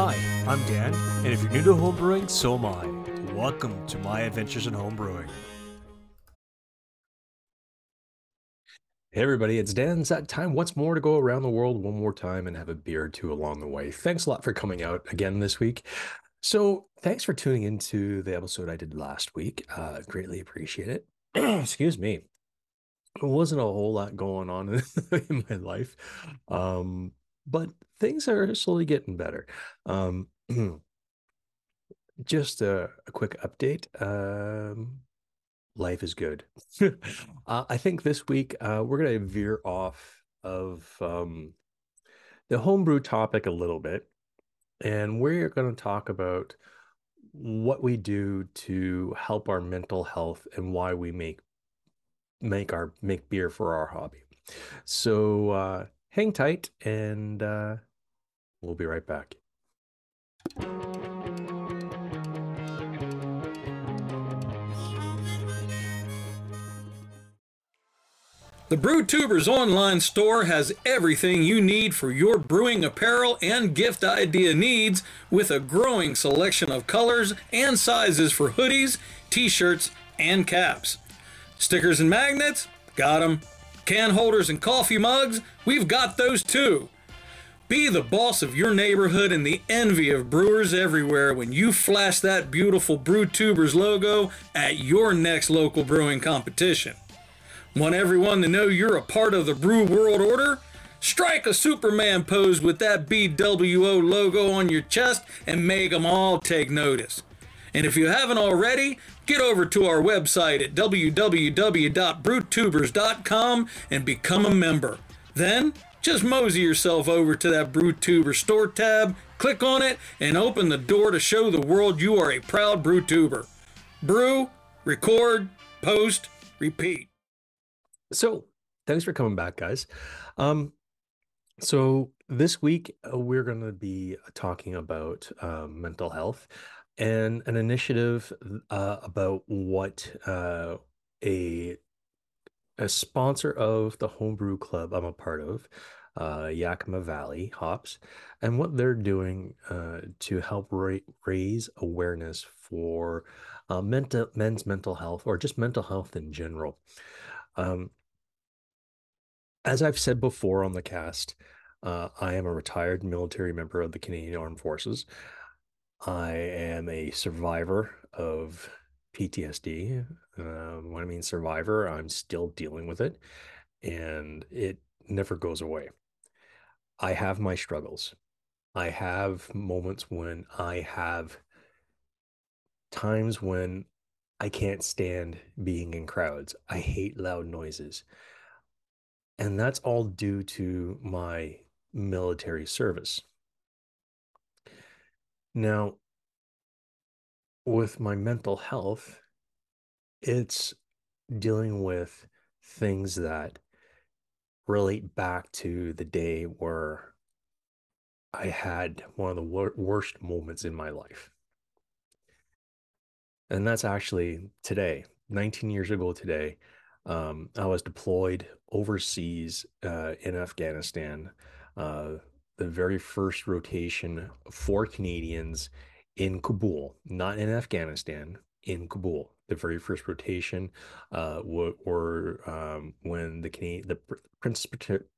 Hi, I'm Dan, and if you're new to homebrewing, so am I. Welcome to my adventures in homebrewing. Hey everybody, it's Dan. It's that time once more to go around the world one more time and have a beer or two along the way. Thanks a lot for coming out again this week. So, thanks for tuning into the episode I did last week. Uh, greatly appreciate it. Excuse me. There wasn't a whole lot going on in my life, um, but things are slowly getting better. Um, just a, a, quick update. Um, life is good. uh, I think this week uh, we're going to veer off of um, the homebrew topic a little bit, and we're going to talk about what we do to help our mental health and why we make make our make beer for our hobby. So uh, hang tight, and uh, we'll be right back. The Brewtubers online store has everything you need for your brewing apparel and gift idea needs with a growing selection of colors and sizes for hoodies, t-shirts, and caps. Stickers and magnets? Got 'em. Can holders and coffee mugs? We've got those too. Be the boss of your neighborhood and the envy of brewers everywhere when you flash that beautiful Brewtubers logo at your next local brewing competition. Want everyone to know you're a part of the Brew World Order? Strike a Superman pose with that BWO logo on your chest and make them all take notice. And if you haven't already, get over to our website at www.brewtubers.com and become a member. Then, just mosey yourself over to that Brewtuber store tab, click on it, and open the door to show the world you are a proud Brewtuber. Brew, record, post, repeat. So, thanks for coming back, guys. Um, so this week uh, we're going to be talking about uh, mental health and an initiative uh, about what uh, a a sponsor of the homebrew club I'm a part of, uh, Yakima Valley Hops, and what they're doing uh, to help ra- raise awareness for uh, mental men's mental health or just mental health in general. Um, as I've said before on the cast, uh, I am a retired military member of the Canadian Armed Forces. I am a survivor of PTSD. Um, when I mean survivor, I'm still dealing with it and it never goes away. I have my struggles. I have moments when I have times when I can't stand being in crowds. I hate loud noises. And that's all due to my military service. Now, with my mental health, it's dealing with things that relate back to the day where I had one of the wor- worst moments in my life. And that's actually today, 19 years ago today. Um, I was deployed overseas uh, in Afghanistan, uh, the very first rotation for Canadians in Kabul, not in Afghanistan, in Kabul. The very first rotation uh, were, um, when the Canadian, the Princess,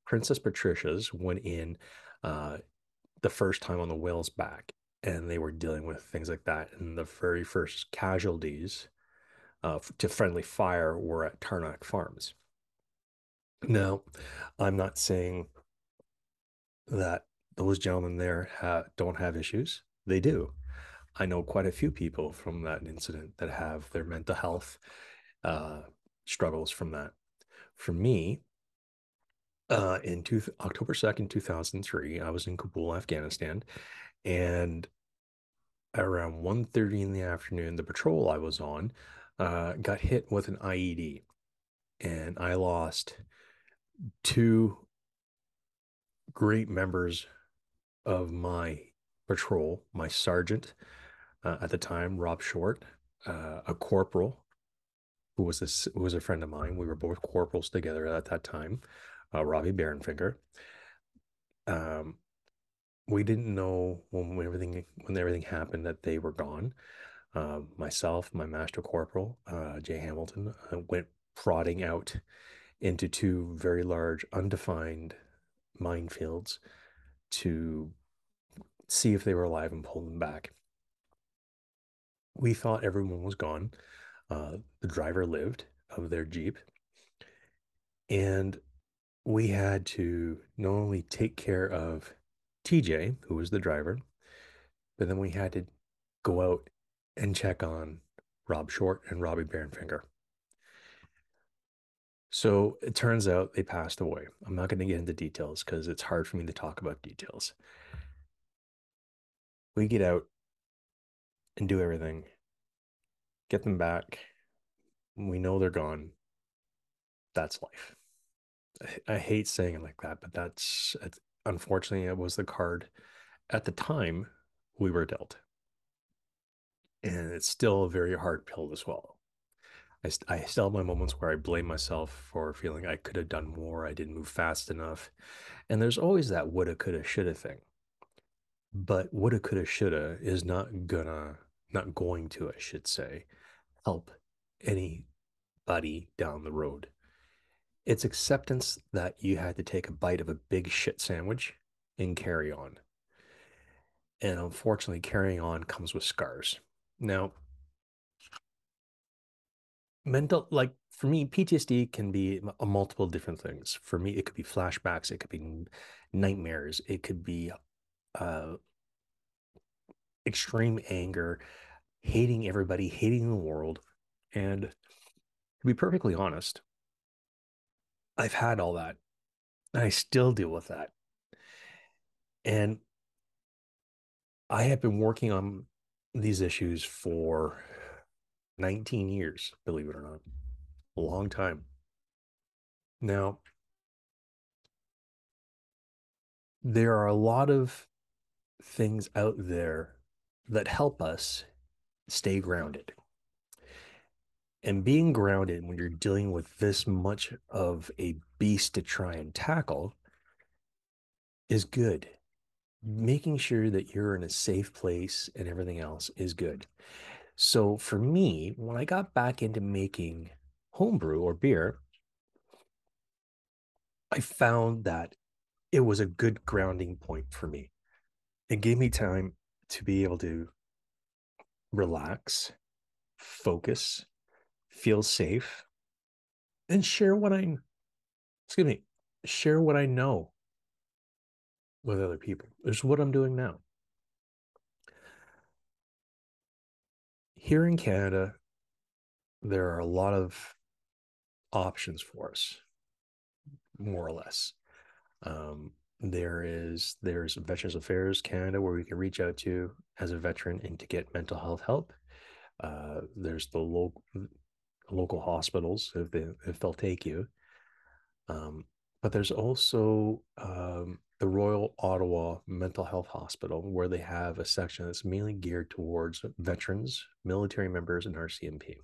Princess Patricias went in uh, the first time on the whale's back, and they were dealing with things like that. And the very first casualties uh, to friendly fire were at Tarnak Farms. Now, I'm not saying that those gentlemen there ha- don't have issues. They do. I know quite a few people from that incident that have their mental health uh, struggles from that. For me, uh, in two, October 2nd, 2003, I was in Kabul, Afghanistan, and around 1.30 in the afternoon, the patrol I was on uh, got hit with an IED, and I lost two great members of my patrol, my sergeant uh, at the time, Rob Short, uh, a corporal who was a, who was a friend of mine. We were both corporals together at that time, uh, Robbie Beerenfenger. Um, we didn't know when everything when everything happened that they were gone. Uh, myself, my master corporal, uh, Jay Hamilton, uh, went prodding out into two very large, undefined minefields to see if they were alive and pull them back. We thought everyone was gone. Uh, the driver lived of their Jeep. And we had to not only take care of TJ, who was the driver, but then we had to go out and check on Rob Short and Robbie Beerenfenger. So it turns out they passed away. I'm not going to get into details because it's hard for me to talk about details. We get out and do everything, get them back. We know they're gone. That's life. I, hate saying it like that, but that's unfortunately it was the card at the time we were dealt. And it's still a very hard pill to swallow. I, I still have my moments where I blame myself for feeling I could have done more. I didn't move fast enough. And there's always that woulda, coulda, shoulda thing. But woulda, coulda, shoulda is not gonna, not going to, I should say, help anybody down the road. It's acceptance that you had to take a bite of a big shit sandwich and carry on. And unfortunately, carrying on comes with scars. Now, mental like for me ptsd can be a multiple different things. For me it could be flashbacks it could be nightmares it could be uh extreme anger hating everybody hating the world and to be perfectly honest i've had all that and i still deal with that. And i have been working on these issues for 19 years, believe it or not. A long time. Now, there are a lot of things out there that help us stay grounded. And being grounded when you're dealing with this much of a beast to try and tackle is good. Making sure that you're in a safe place and everything else is good. So for me, when I got back into making homebrew or beer, I found that it was a good grounding point for me. It gave me time to be able to relax, focus, feel safe, and share what I excuse me, share what I know with other people. It's what I'm doing now. Here in Canada, there are a lot of options for us, more or less. Um, there is there's Veterans Affairs Canada where we can reach out to as a veteran and to get mental health help. Uh, there's the local local hospitals if they if they'll take you. Um, but there's also um, the Royal Ottawa Mental Health Hospital, where they have a section that's mainly geared towards veterans, military members, and RCMP.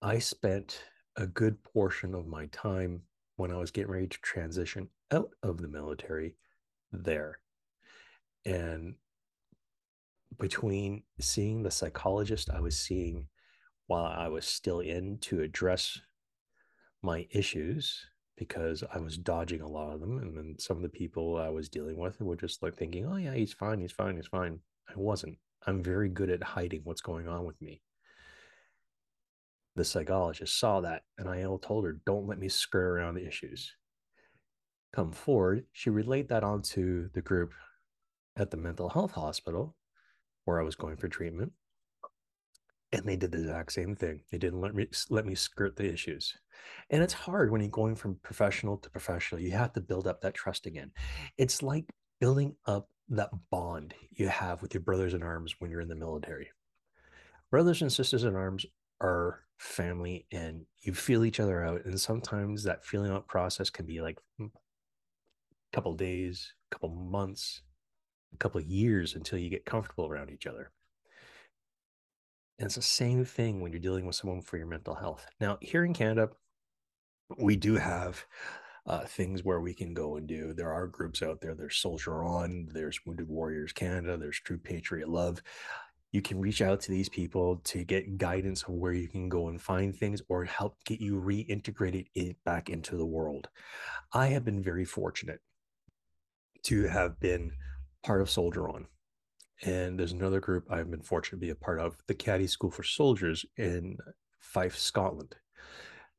I spent a good portion of my time when I was getting ready to transition out of the military there. And between seeing the psychologist I was seeing while I was still in to address my issues because I was dodging a lot of them. And then some of the people I was dealing with were just like thinking, oh, yeah, he's fine. He's fine. He's fine. I wasn't. I'm very good at hiding what's going on with me. The psychologist saw that, and I told her, don't let me skirt around the issues. Come forward, she relayed that onto the group at the mental health hospital where I was going for treatment and they did the exact same thing. They didn't let me let me skirt the issues. And it's hard when you're going from professional to professional. You have to build up that trust again. It's like building up that bond you have with your brothers in arms when you're in the military. Brothers and sisters in arms are family and you feel each other out and sometimes that feeling out process can be like a couple days, a couple months, a couple years until you get comfortable around each other. And it's the same thing when you're dealing with someone for your mental health. Now, here in Canada, we do have uh, things where we can go and do. There are groups out there. There's Soldier On, there's Wounded Warriors Canada, there's True Patriot Love. You can reach out to these people to get guidance of where you can go and find things or help get you reintegrated it back into the world. I have been very fortunate to have been part of Soldier On. And there's another group I've been fortunate to be a part of, the Caddy School for Soldiers in Fife, Scotland.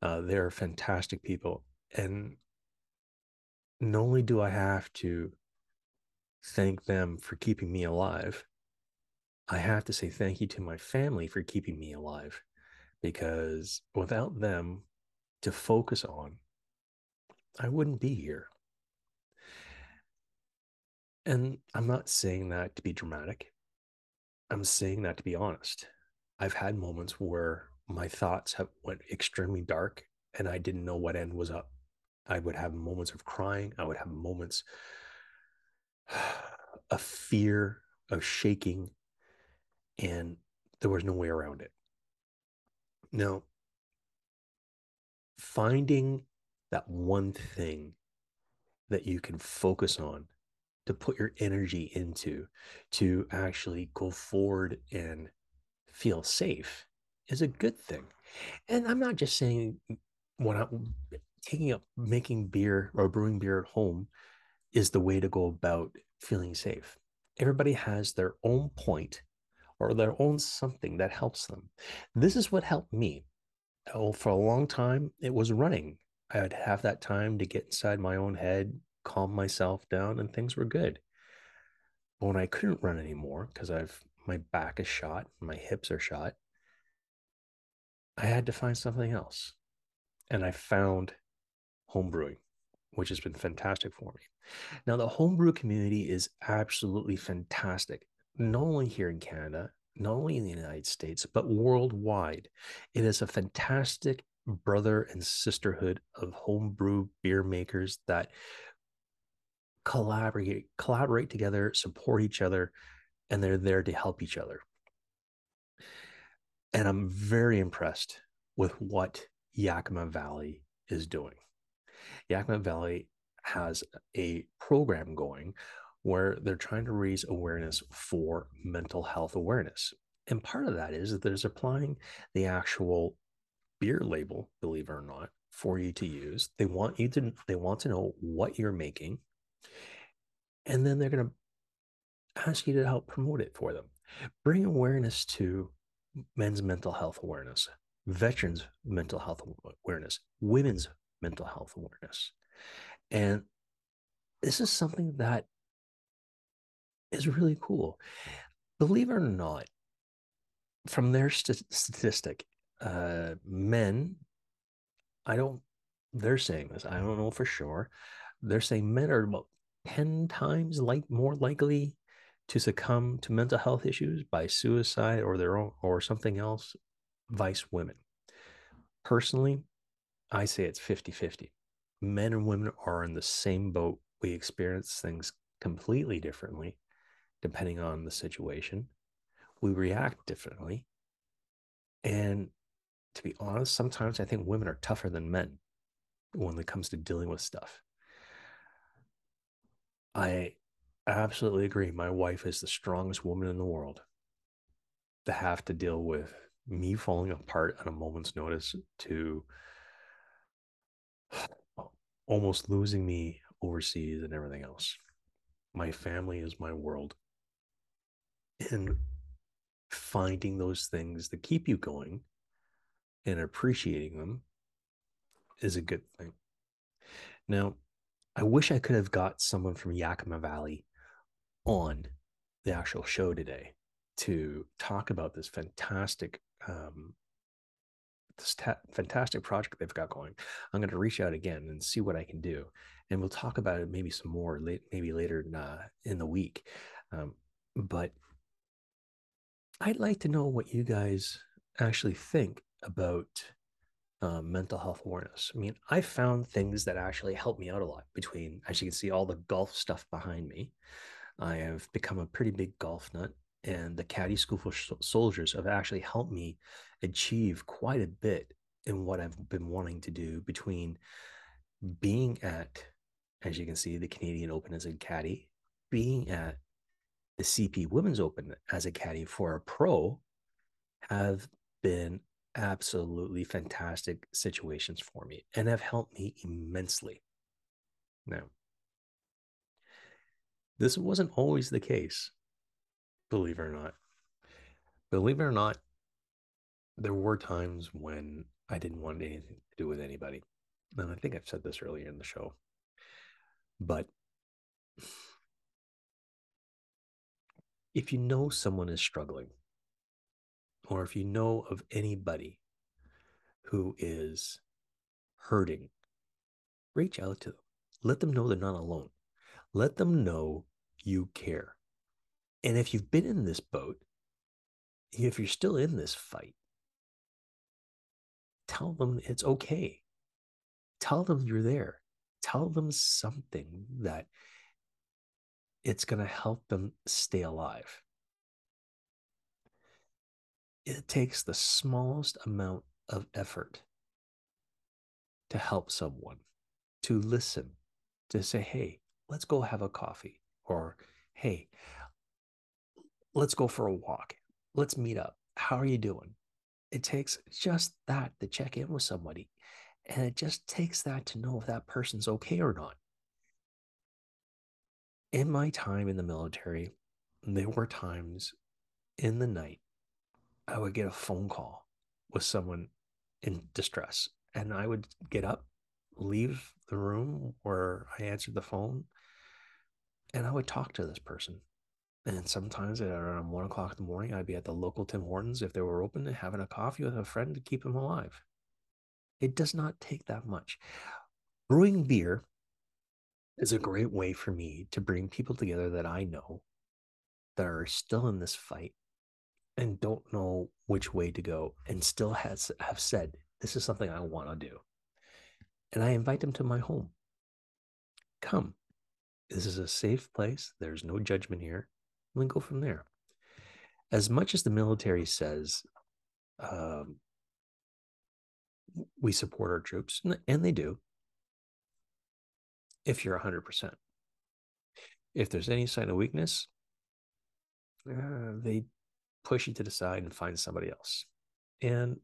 Uh, they're fantastic people. And not only do I have to thank them for keeping me alive, I have to say thank you to my family for keeping me alive because without them to focus on, I wouldn't be here. And I'm not saying that to be dramatic. I'm saying that to be honest. I've had moments where my thoughts have went extremely dark and I didn't know what end was up. I would have moments of crying. I would have moments of fear, of shaking, and there was no way around it. Now, finding that one thing that you can focus on to put your energy into to actually go forward and feel safe is a good thing. And I'm not just saying when I'm taking up making beer or brewing beer at home is the way to go about feeling safe. Everybody has their own point or their own something that helps them. This is what helped me. Oh, for a long time, it was running. I would have that time to get inside my own head, calm myself down, and things were good. But when I couldn't run anymore because I've my back is shot, my hips are shot, I had to find something else. And I found homebrewing, which has been fantastic for me. Now, the homebrew community is absolutely fantastic, not only here in Canada, not only in the United States, but worldwide. It is a fantastic brother and sisterhood of homebrew beer makers that collaborate collaborate together, support each other, and they're there to help each other. And I'm very impressed with what Yakima Valley is doing. Yakima Valley has a program going where they're trying to raise awareness for mental health awareness. And part of that is that there's applying the actual beer label, believe it or not, for you to use. They want you to they want to know what you're making. And then they're going to ask you to help promote it for them. Bring awareness to men's mental health awareness, veterans' mental health awareness, women's mental health awareness. And this is something that is really cool. Believe it or not, from their st- statistic, uh, men, I don't, they're saying this, I don't know for sure. They're saying men are about 10 times like more likely to succumb to mental health issues by suicide or their own or something else, vice women. Personally, I say it's 50 50. Men and women are in the same boat. We experience things completely differently depending on the situation. We react differently. And to be honest, sometimes I think women are tougher than men when it comes to dealing with stuff. I absolutely agree. My wife is the strongest woman in the world to have to deal with me falling apart at a moment's notice to almost losing me overseas and everything else. My family is my world. And finding those things that keep you going and appreciating them is a good thing. Now, I wish I could have got someone from Yakima Valley on the actual show today to talk about this fantastic um, this ta- fantastic project they've got going. I'm going to reach out again and see what I can do, and we'll talk about it maybe some more late, maybe later in, uh, in the week. Um, but I'd like to know what you guys actually think about um, mental health awareness. I mean, I found things that actually help me out a lot between, as you can see, all the golf stuff behind me. I have become a pretty big golf nut, and the Caddy School for Soldiers have actually helped me achieve quite a bit in what I've been wanting to do between being at, as you can see, the Canadian Open as a caddy, being at the CP Women's Open as a caddy for a pro have been absolutely fantastic situations for me and have helped me immensely. Now, this wasn't always the case, believe it or not. Believe it or not, there were times when I didn't want anything to do with anybody. And I think I've said this earlier in the show. But if you know someone is struggling, or if you know of anybody who is hurting, reach out to them. Let them know they're not alone. Let them know you care. And if you've been in this boat, if you're still in this fight, tell them it's okay. Tell them you're there. Tell them something that it's going to help them stay alive. It takes the smallest amount of effort to help someone, to listen, to say, hey, let's go have a coffee, or hey, let's go for a walk. Let's meet up. How are you doing? It takes just that to check in with somebody. And it just takes that to know if that person's okay or not. In my time in the military, there were times in the night I would get a phone call with someone in distress. And I would get up, leave the room where I answered the phone, and I would talk to this person. And sometimes at around one o'clock in the morning, I'd be at the local Tim Hortons if they were open and having a coffee with a friend to keep him alive. It does not take that much. Brewing beer is a great way for me to bring people together that I know that are still in this fight and don't know which way to go and still has have said this is something I want to do. And I invite them to my home. Come. This is a safe place. There's no judgment here. And then go from there. As much as the military says um, we support our troops, and they do, if you're 100%. If there's any sign of weakness, uh, they push you to the side and find somebody else. And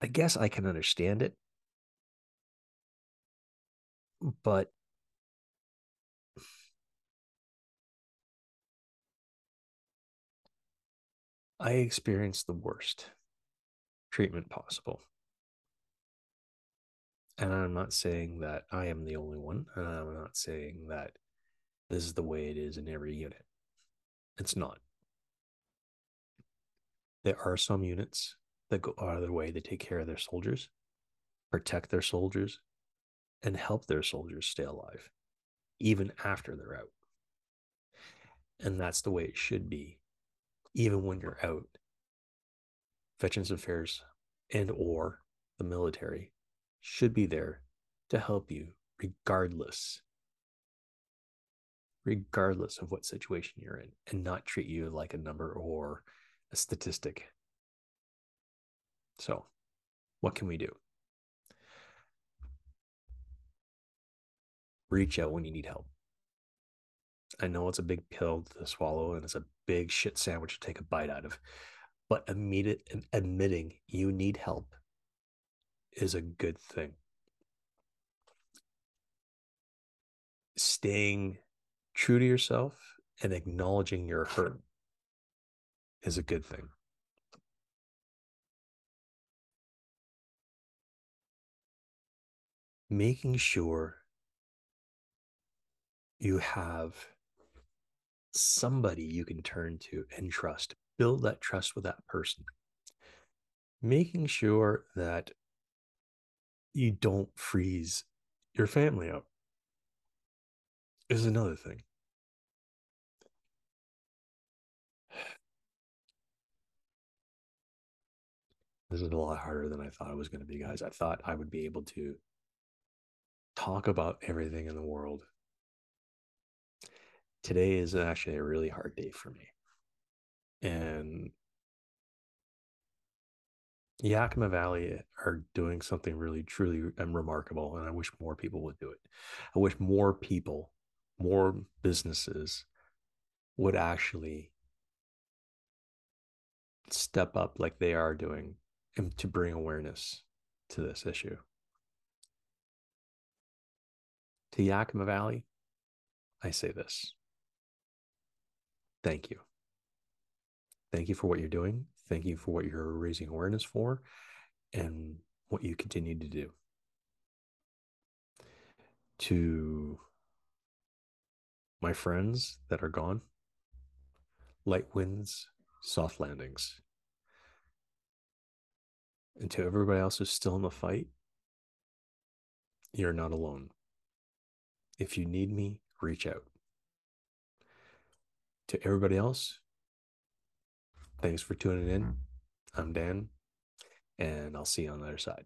I guess I can understand it. But I experienced the worst treatment possible. And I'm not saying that I am the only one. And I'm not saying that this is the way it is in every unit. It's not. There are some units that go out of their way to take care of their soldiers, protect their soldiers, and help their soldiers stay alive, even after they're out. And that's the way it should be, even when you're out. Veterans Affairs and or the military should be there to help you regardless regardless of what situation you're in and not treat you like a number or a statistic. So, what can we do? Reach out when you need help. I know it's a big pill to swallow and it's a big shit sandwich to take a bite out of, but admitting you need help is a good thing. Staying true to yourself and acknowledging your hurt is a good thing. Making sure you have somebody you can turn to and trust, build that trust with that person. Making sure that you don't freeze your family up is another thing. This is a lot harder than I thought it was going to be, guys. I thought I would be able to talk about everything in the world. Today is actually a really hard day for me. And Yakima Valley are doing something really, truly and remarkable. And I wish more people would do it. I wish more people, more businesses would actually step up like they are doing and to bring awareness to this issue. To Yakima Valley, I say this. Thank you. Thank you for what you're doing. Thank you for what you're raising awareness for and what you continue to do. To my friends that are gone, light winds, soft landings. And to everybody else who's still in the fight, you're not alone. If you need me, reach out. To everybody else, Thanks for tuning in. I'm Dan, and I'll see you on the other side.